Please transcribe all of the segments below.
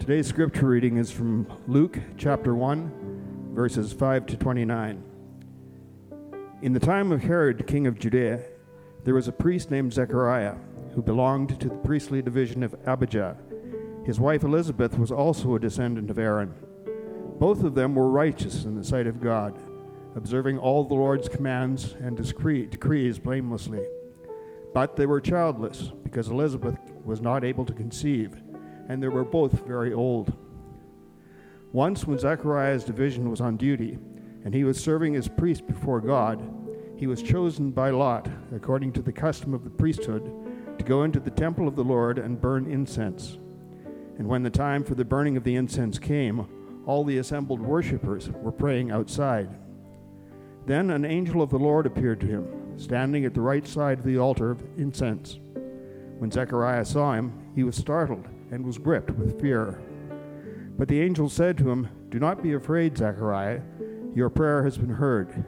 Today's scripture reading is from Luke chapter 1, verses 5 to 29. In the time of Herod, king of Judea, there was a priest named Zechariah who belonged to the priestly division of Abijah. His wife Elizabeth was also a descendant of Aaron. Both of them were righteous in the sight of God, observing all the Lord's commands and decrees blamelessly. But they were childless because Elizabeth was not able to conceive, and they were both very old. Once, when Zechariah's division was on duty, and he was serving as priest before God, he was chosen by Lot, according to the custom of the priesthood, to go into the temple of the Lord and burn incense. And when the time for the burning of the incense came, all the assembled worshippers were praying outside. Then an angel of the Lord appeared to him, standing at the right side of the altar of incense. When Zechariah saw him, he was startled and was gripped with fear. But the angel said to him, Do not be afraid, Zechariah. Your prayer has been heard.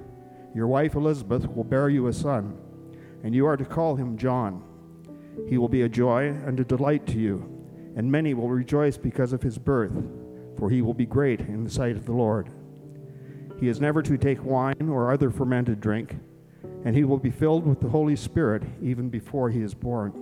Your wife Elizabeth will bear you a son, and you are to call him John. He will be a joy and a delight to you, and many will rejoice because of his birth, for he will be great in the sight of the Lord. He is never to take wine or other fermented drink, and he will be filled with the Holy Spirit even before he is born.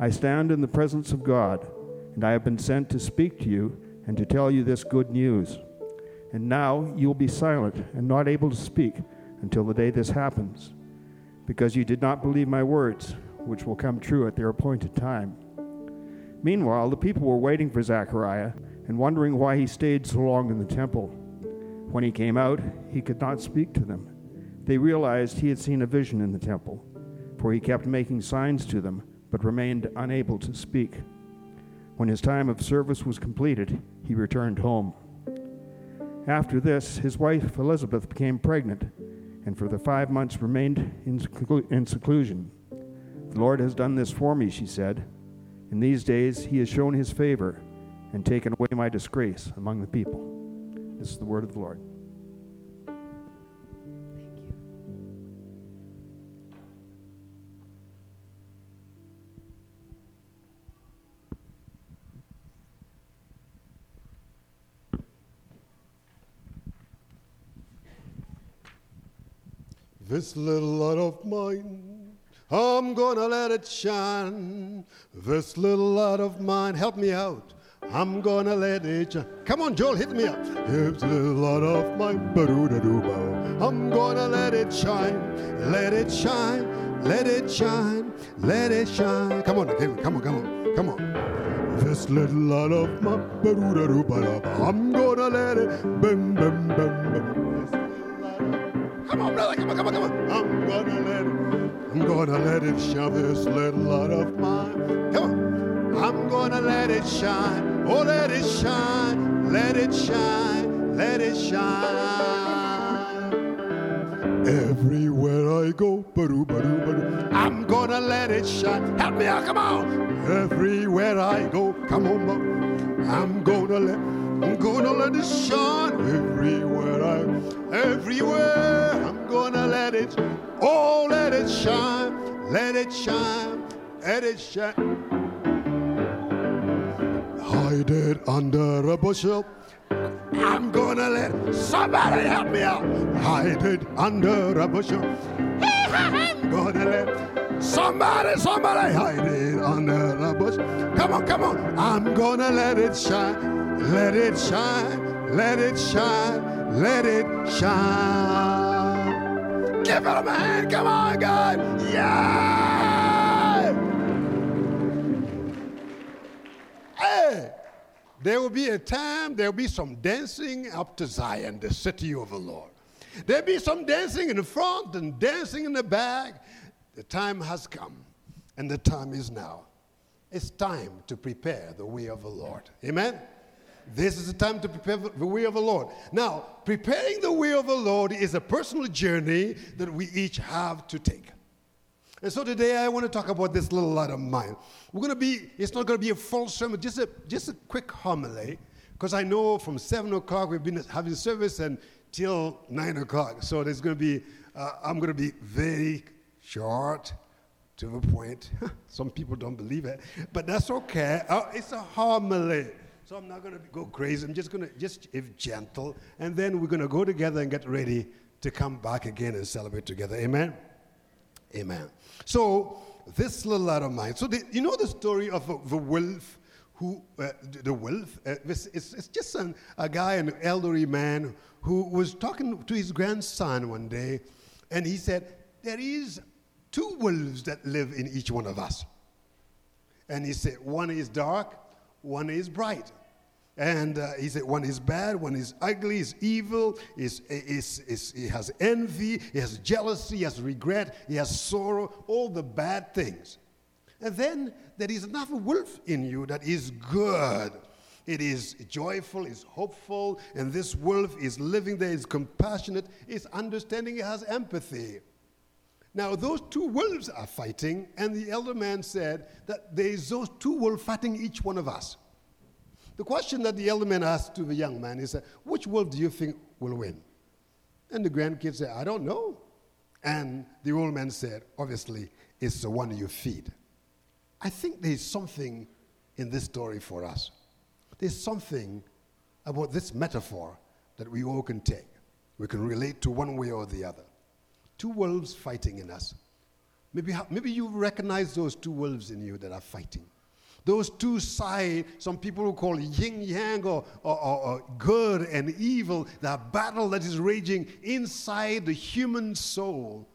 I stand in the presence of God, and I have been sent to speak to you and to tell you this good news. And now you will be silent and not able to speak until the day this happens, because you did not believe my words, which will come true at their appointed time. Meanwhile, the people were waiting for Zechariah and wondering why he stayed so long in the temple. When he came out, he could not speak to them. They realized he had seen a vision in the temple, for he kept making signs to them, but remained unable to speak. When his time of service was completed, he returned home. After this, his wife Elizabeth became pregnant, and for the five months remained in, seclu- in seclusion. The Lord has done this for me, she said. In these days, he has shown his favor and taken away my disgrace among the people. This is the word of the Lord. This little light of mine, I'm gonna let it shine. This little light of mine, help me out. I'm gonna let it shine. Come on, Joel, hit me up. This little light of mine, I'm gonna let it shine. Let it shine, let it shine, let it shine. Come on, come on, come on, come on. This little light of mine, I'm gonna let it bam, bam, bam, bam. Come on, brother. Come on, come on, come on. I'm gonna let it. I'm gonna let it shine this little light of mine. Come on. I'm gonna let it shine. Oh, let it shine. Let it shine. Let it shine. Everywhere I go, ba-doo, ba-doo, ba-doo, I'm gonna let it shine. Help me out, come on. Everywhere I go, come on, I'm gonna let, I'm gonna let it shine. Everywhere I, everywhere, I'm gonna let it, oh, let it shine, let it shine, let it shine. Hide it under a bushel. I'm gonna let somebody help me out. Hide it under a bushel. I'm gonna let somebody, somebody hide it under a bush. Come on, come on. I'm gonna let it shine. Let it shine. Let it shine. Let it shine. Give it a hand. Come on, God. Yeah. Hey. There will be a time, there will be some dancing up to Zion, the city of the Lord. There'll be some dancing in the front and dancing in the back. The time has come, and the time is now. It's time to prepare the way of the Lord. Amen? This is the time to prepare the way of the Lord. Now, preparing the way of the Lord is a personal journey that we each have to take. And so today I want to talk about this little light of mine. We're going to be, it's not going to be a full sermon, just a, just a quick homily, because I know from 7 o'clock we've been having service and till 9 o'clock. So there's going to be, uh, I'm going to be very short, to the point. Some people don't believe it, but that's okay. Uh, it's a homily. So I'm not going to go crazy. I'm just going to, just if gentle, and then we're going to go together and get ready to come back again and celebrate together. Amen? Amen. So this little lad of mine. So the, you know the story of the, the wolf who uh, the wolf. Uh, it's, it's, just an, a guy, an elderly man who was talking to his grandson one day, and he said, "There is two wolves that live in each one of us." And he said, "One is dark, one is bright." And uh, he said, one is bad, one is ugly, is evil, is, is, is, he has envy, he has jealousy, he has regret, he has sorrow, all the bad things. And then there is another wolf in you that is good. It is joyful, is hopeful, and this wolf is living there, is compassionate, is understanding, it has empathy. Now, those two wolves are fighting, and the elder man said that there is those two wolves fighting each one of us. The question that the elder man asked to the young man is, which wolf do you think will win? And the grandkid said, I don't know. And the old man said, obviously, it's the one you feed. I think there's something in this story for us. There's something about this metaphor that we all can take. We can relate to one way or the other. Two wolves fighting in us. Maybe, maybe you recognize those two wolves in you that are fighting. Those two sides, some people will call yin yang or, or, or, good and evil, the battle that is raging inside the human soul.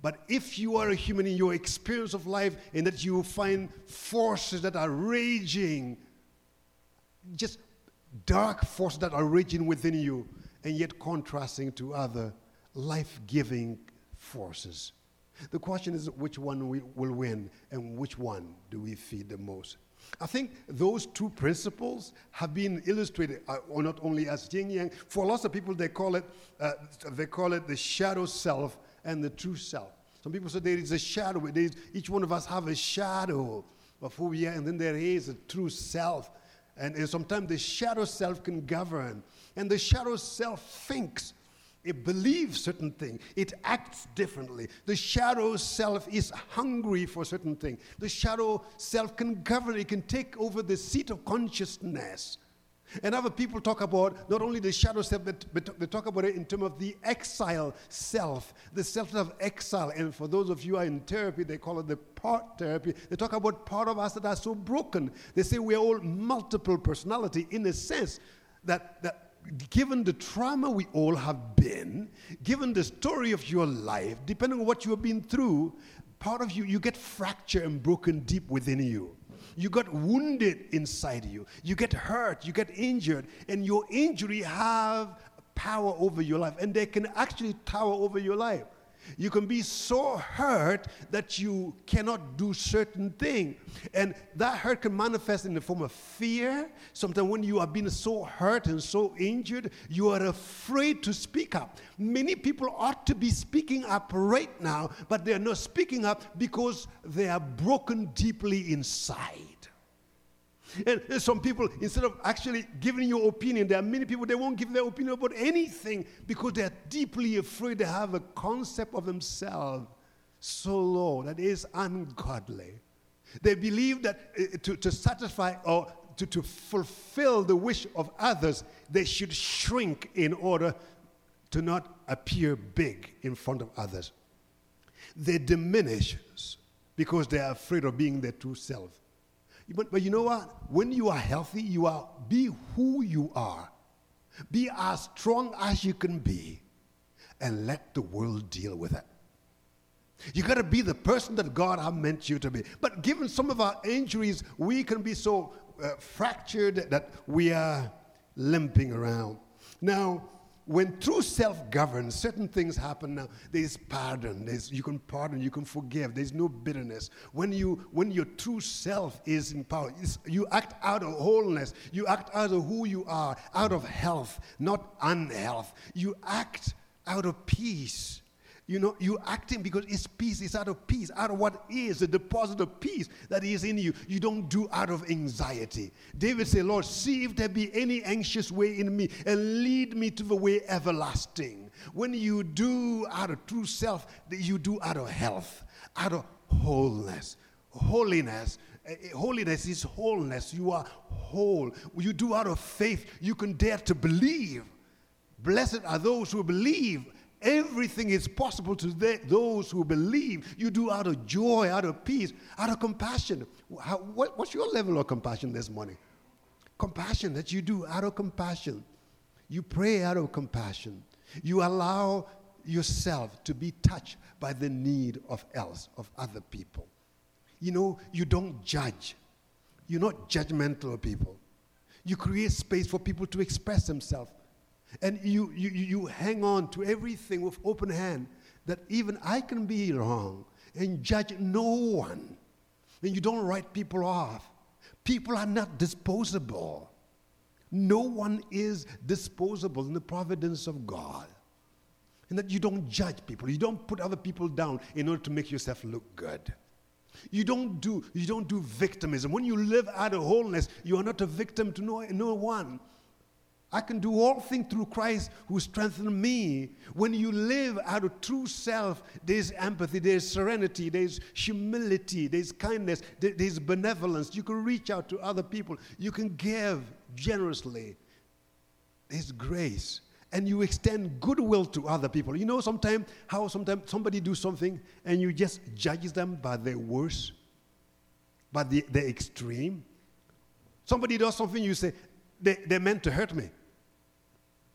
But if you are a human in your experience of life and that you find forces that are raging, just dark forces that are raging within you, and yet contrasting to other life giving forces. The question is which one we will win and which one do we feed the most? I think those two principles have been illustrated, uh, or not only as yin yang. For lots of people, they call it uh, they call it the shadow self and the true self. Some people say there is a shadow. Each one of us have a shadow of who we are, and then there is a true self. And, and sometimes the shadow self can govern, and the shadow self thinks it believes certain things. It acts differently. The shadow self is hungry for certain things. The shadow self can govern. It can take over the seat of consciousness. And other people talk about not only the shadow self, but, but they talk about it in terms of the exile self, the self of exile. And for those of you who are in therapy, they call it the part therapy. They talk about part of us that are so broken. They say we are all multiple personality in the sense that, that given the trauma we all have been, given the story of your life, depending on what you have been through, part of you, you get fractured and broken deep within you. You got wounded inside you. You get hurt, you get injured, and your injury have power over your life, and they can actually tower over your life. You can be so hurt that you cannot do certain thing. And that hurt can manifest in the form of fear. Sometimes when you are being so hurt and so injured, you are afraid to speak up. Many people ought to be speaking up right now, but they are not speaking up because they are broken deeply inside. And some people, instead of actually giving your opinion, there are many people, they won't give their opinion about anything because they're deeply afraid they have a concept of themselves so low that is ungodly. They believe that uh, to, to satisfy or to, to fulfill the wish of others, they should shrink in order to not appear big in front of others. They diminish because they are afraid of being their true self. But, but you know what? When you are healthy, you are be who you are. Be as strong as you can be and let the world deal with it. You got to be the person that God has meant you to be. But given some of our injuries, we can be so uh, fractured that we are limping around. Now, when true self governs, certain things happen now. There's pardon. There's, you can pardon, you can forgive. There's no bitterness. When, you, when your true self is in power, you act out of wholeness. You act out of who you are, out of health, not unhealth. You act out of peace. You know, you acting because it's peace. It's out of peace, out of what is the deposit of peace that is in you. You don't do out of anxiety. David said, Lord, see if there be any anxious way in me and lead me to the way everlasting. When you do out of true self, you do out of health, out of wholeness. Holiness eh, eh, holiness is wholeness. You are whole. You do out of faith. You can dare to believe. Blessed are those who believe Everything is possible to those who believe. You do out of joy, out of peace, out of compassion. How, what, what's your level of compassion this morning? Compassion that you do out of compassion. You pray out of compassion. You allow yourself to be touched by the need of else, of other people. You know, you don't judge. You're not judgmental people. You create space for people to express themselves. And you, you, you hang on to everything with open hand that even I can be wrong and judge no one. And you don't write people off. People are not disposable. No one is disposable in the providence of God. And that you don't judge people. You don't put other people down in order to make yourself look good. You don't do, you don't do victimism. When you live out of wholeness, you are not a victim to no, no one. I can do all things through Christ who strengthens me. When you live out of true self, there's empathy, there's serenity, there's humility, there's kindness, there's benevolence. You can reach out to other people, you can give generously. There's grace. And you extend goodwill to other people. You know sometimes how sometimes somebody do something and you just judge them by their worst, by the, the extreme. Somebody does something, you say, they, they meant to hurt me.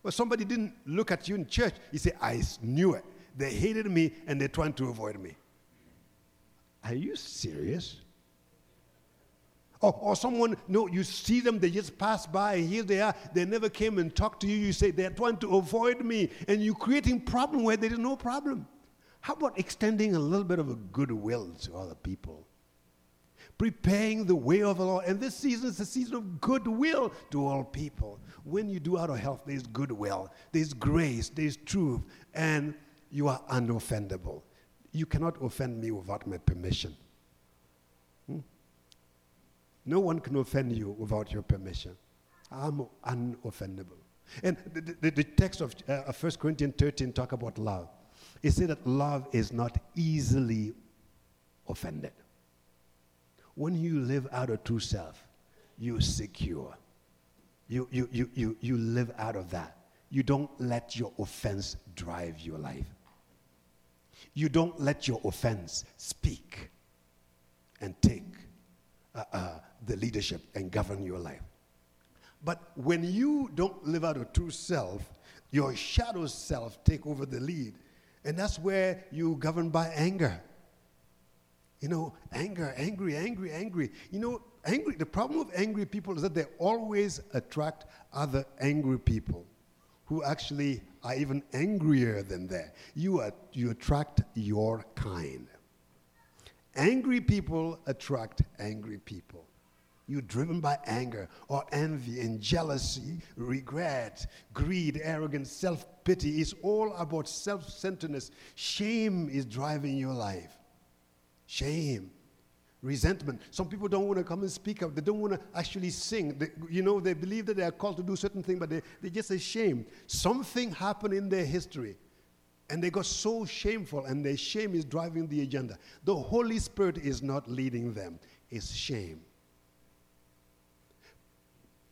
But somebody didn't look at you in church. You say, I knew it. They hated me and they're trying to avoid me. Are you serious? Or, or someone, no, you see them, they just pass by, here they are. They never came and talked to you. You say, they're trying to avoid me. And you're creating problem where there is no problem. How about extending a little bit of a goodwill to other people? preparing the way of the Lord. And this season is a season of goodwill to all people. When you do out of health, there's goodwill, there's grace, there's truth, and you are unoffendable. You cannot offend me without my permission. Hmm? No one can offend you without your permission. I'm unoffendable. And the, the, the text of uh, 1 Corinthians 13 talk about love. It said that love is not easily offended. When you live out of true self, you're secure. You, you, you, you, you live out of that. You don't let your offense drive your life. You don't let your offense speak and take uh, uh, the leadership and govern your life. But when you don't live out of true self, your shadow self take over the lead. And that's where you govern by anger. You know, anger, angry, angry, angry. You know, angry. The problem with angry people is that they always attract other angry people who actually are even angrier than that. You, are, you attract your kind. Angry people attract angry people. You're driven by anger or envy and jealousy, regret, greed, arrogance, self pity. It's all about self centeredness. Shame is driving your life shame, resentment. Some people don't want to come and speak up. They don't want to actually sing. They, you know, they believe that they are called to do certain things, but they, they just ashamed. Something happened in their history, and they got so shameful, and their shame is driving the agenda. The Holy Spirit is not leading them, it's shame.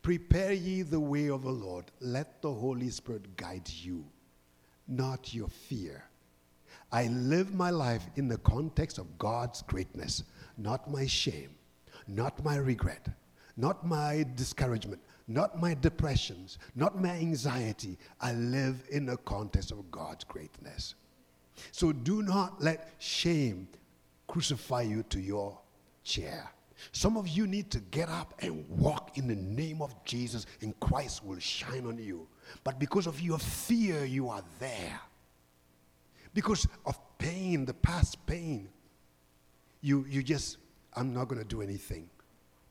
Prepare ye the way of the Lord. Let the Holy Spirit guide you, not your fear. I live my life in the context of God's greatness, not my shame, not my regret, not my discouragement, not my depressions, not my anxiety. I live in the context of God's greatness. So do not let shame crucify you to your chair. Some of you need to get up and walk in the name of Jesus and Christ will shine on you. But because of your fear, you are there. Because of pain, the past pain, you, you just, I'm not going to do anything.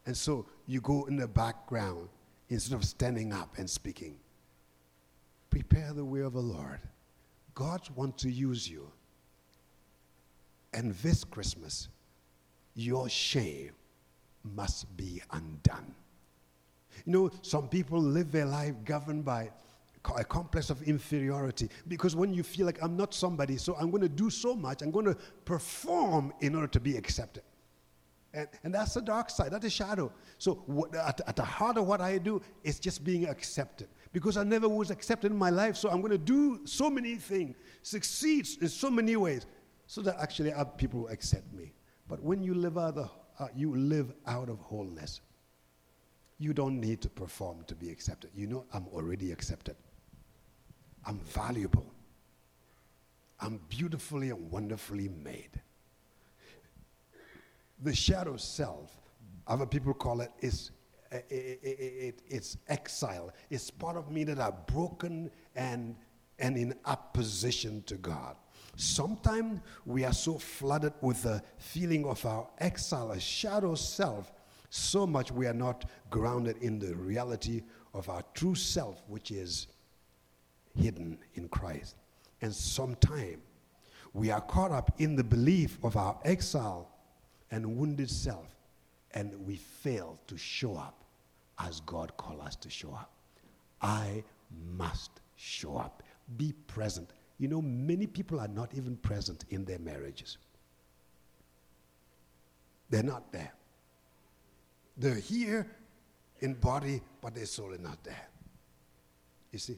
And so you go in the background instead of standing up and speaking. Prepare the way of the Lord. God wants to use you. And this Christmas, your shame must be undone. You know, some people live their life governed by a complex of inferiority because when you feel like I'm not somebody, so I'm going to do so much, I'm going to perform in order to be accepted. And, and that's the dark side, that's the shadow. So, what, at, at the heart of what I do is just being accepted because I never was accepted in my life, so I'm going to do so many things, succeed in so many ways, so that actually other people will accept me. But when you live out of, uh, you live out of wholeness, you don't need to perform to be accepted. You know, I'm already accepted. I'm valuable. I'm beautifully and wonderfully made. The shadow self, other people call it, is it, it, it, it's exile. It's part of me that are broken and, and in opposition to God. Sometimes we are so flooded with the feeling of our exile, a shadow self, so much we are not grounded in the reality of our true self, which is hidden in Christ. And sometimes we are caught up in the belief of our exile and wounded self, and we fail to show up as God called us to show up. I must show up, be present. You know, many people are not even present in their marriages. They're not there. They're here in body, but their soul is not there. You see?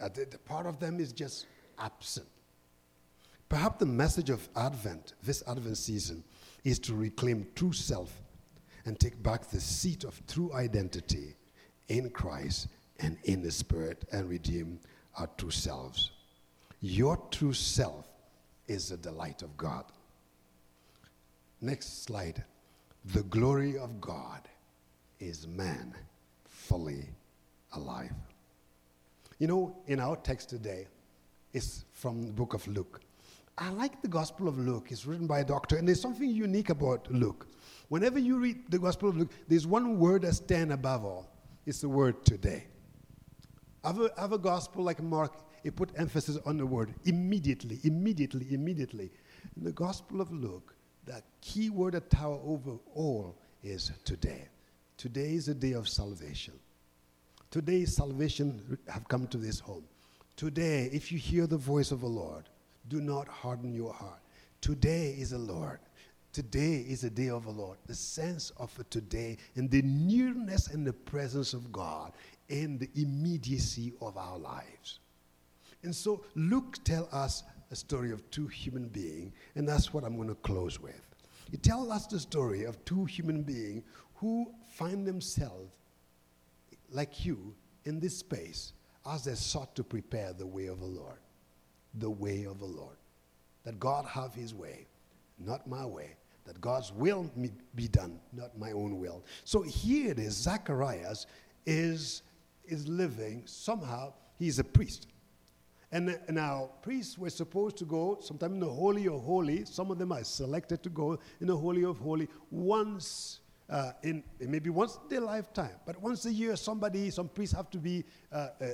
Uh, part of them is just absent. Perhaps the message of Advent, this Advent season, is to reclaim true self and take back the seat of true identity in Christ and in the Spirit and redeem our true selves. Your true self is the delight of God. Next slide. The glory of God is man fully alive. You know, in our text today, it's from the book of Luke. I like the Gospel of Luke. It's written by a doctor, and there's something unique about Luke. Whenever you read the Gospel of Luke, there's one word that stands above all. It's the word today. Other, other gospel like Mark, it put emphasis on the word immediately, immediately, immediately. In the Gospel of Luke, the key word that tower over all is today. Today is the day of salvation. Today, salvation have come to this home. Today, if you hear the voice of the Lord, do not harden your heart. Today is the Lord. Today is the day of the Lord. The sense of today and the nearness and the presence of God in the immediacy of our lives. And so Luke tell us a story of two human beings, and that's what I'm going to close with. He tells us the story of two human beings who find themselves like you in this space as they sought to prepare the way of the Lord. The way of the Lord. That God have his way, not my way. That God's will be done, not my own will. So here it is, Zacharias is, is living, somehow, he's a priest. And now, priests were supposed to go sometime in the Holy of Holy. Some of them are selected to go in the Holy of Holy once uh, in maybe once in their lifetime, but once a year, somebody, some priests have to be uh, uh,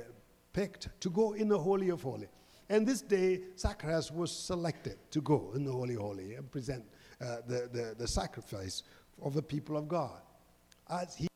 picked to go in the Holy of Holy. And this day, Zacharias was selected to go in the Holy Holy and present uh, the, the, the sacrifice of the people of God. As he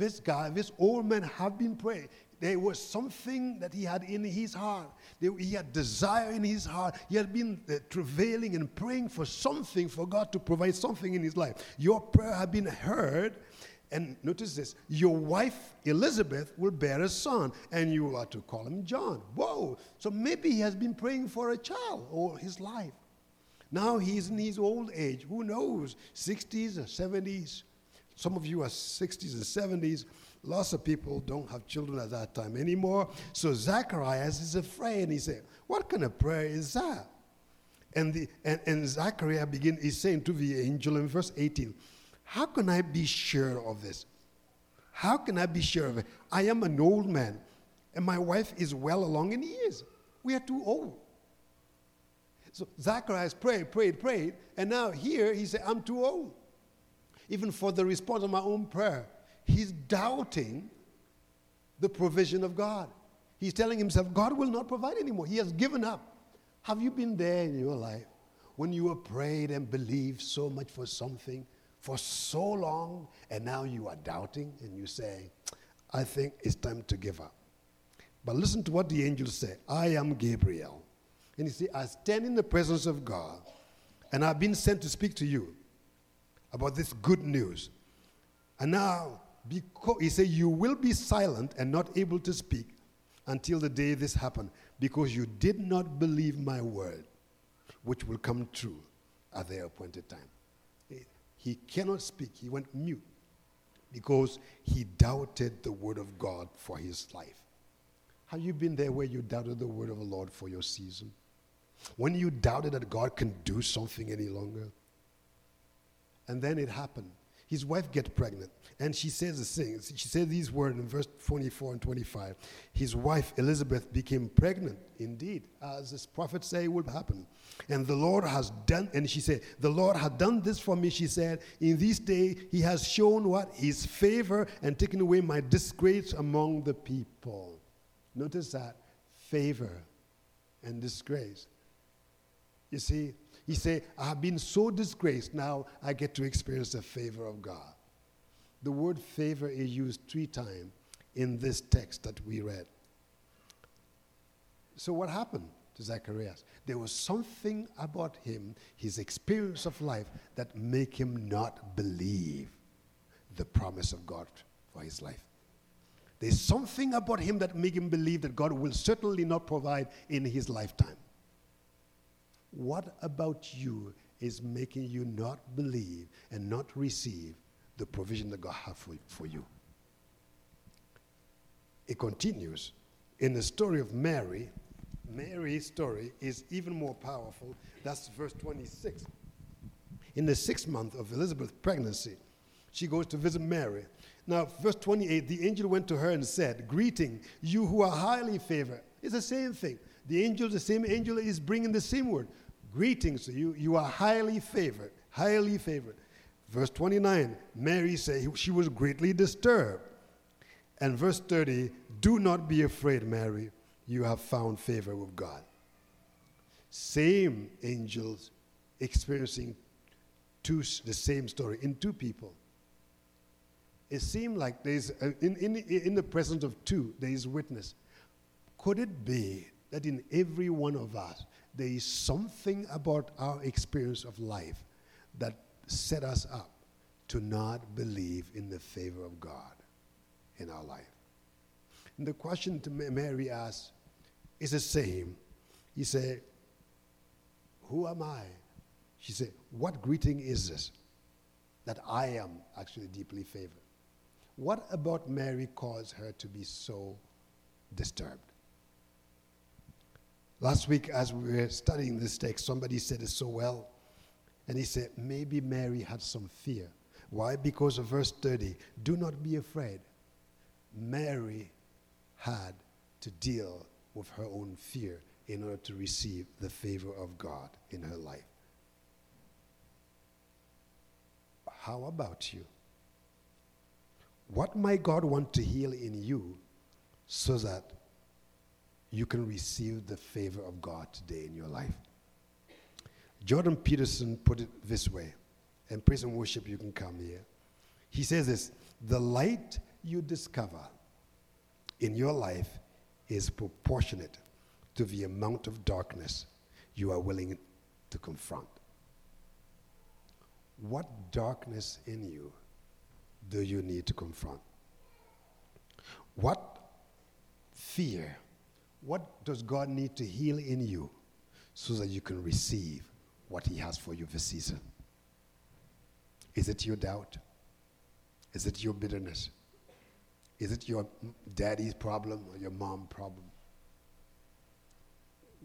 this guy, this old man, have been praying. There was something that he had in his heart. He had desire in his heart. He had been uh, travailing and praying for something, for God to provide something in his life. Your prayer had been heard. And notice this your wife, Elizabeth, will bear a son, and you are to call him John. Whoa. So maybe he has been praying for a child all his life. Now he's in his old age. Who knows? 60s or 70s. Some of you are 60s and 70s. Lots of people don't have children at that time anymore. So Zacharias is afraid and he said, What kind of prayer is that? And, the, and, and Zachariah begin, is saying to the angel in verse 18, How can I be sure of this? How can I be sure of it? I am an old man, and my wife is well along in years. We are too old. So Zacharias prayed, prayed, prayed, and now here he said, I'm too old. Even for the response of my own prayer, he's doubting the provision of God. He's telling himself, God will not provide anymore. He has given up. Have you been there in your life when you have prayed and believed so much for something for so long, and now you are doubting and you say, I think it's time to give up? But listen to what the angel said I am Gabriel. And he said, I stand in the presence of God, and I've been sent to speak to you about this good news. And now, because, he said, You will be silent and not able to speak until the day this happened, because you did not believe my word, which will come true at the appointed time. He cannot speak, he went mute because he doubted the word of God for his life. Have you been there where you doubted the word of the Lord for your season? When you doubted that God can do something any longer. And then it happened. His wife gets pregnant. And she says the thing. She said these words in verse 24 and 25. His wife Elizabeth became pregnant, indeed, as this prophet say would happen. And the Lord has done, and she said, The Lord had done this for me, she said. In this day he has shown what? His favor and taken away my disgrace among the people. Notice that favor and disgrace. You see, he said, I have been so disgraced, now I get to experience the favor of God. The word favor is used three times in this text that we read. So, what happened to Zacharias? There was something about him, his experience of life, that make him not believe the promise of God for his life. There's something about him that make him believe that God will certainly not provide in his lifetime. What about you is making you not believe and not receive the provision that God has for, for you? It continues in the story of Mary. Mary's story is even more powerful. That's verse 26. In the sixth month of Elizabeth's pregnancy, she goes to visit Mary. Now, verse 28 the angel went to her and said, Greeting, you who are highly favored. It's the same thing. The angel, the same angel, is bringing the same word. Greetings to you. You are highly favored. Highly favored. Verse 29, Mary said she was greatly disturbed. And verse 30, do not be afraid, Mary. You have found favor with God. Same angels experiencing two, the same story in two people. It seemed like there's, in, in, in the presence of two, there is witness. Could it be that in every one of us, there is something about our experience of life that set us up to not believe in the favor of God in our life. And the question to Mary asked is the same. He said, Who am I? She said, What greeting is this that I am actually deeply favored? What about Mary caused her to be so disturbed? Last week, as we were studying this text, somebody said it so well. And he said, maybe Mary had some fear. Why? Because of verse 30 do not be afraid. Mary had to deal with her own fear in order to receive the favor of God in her life. How about you? What might God want to heal in you so that you can receive the favor of God today in your life. Jordan Peterson put it this way, and praise and worship, you can come here. He says this the light you discover in your life is proportionate to the amount of darkness you are willing to confront. What darkness in you do you need to confront? What fear, what does God need to heal in you so that you can receive what He has for you this season? Is it your doubt? Is it your bitterness? Is it your daddy's problem or your mom's problem?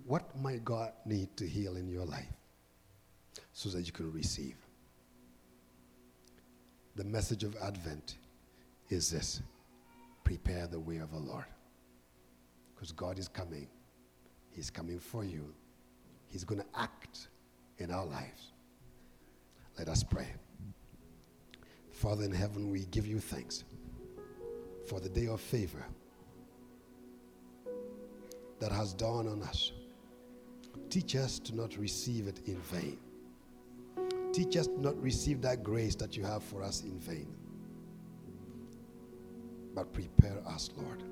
What might God need to heal in your life so that you can receive? The message of Advent is this prepare the way of the Lord. Because God is coming. He's coming for you. He's going to act in our lives. Let us pray. Father in heaven, we give you thanks for the day of favor that has dawned on us. Teach us to not receive it in vain. Teach us to not receive that grace that you have for us in vain. But prepare us, Lord.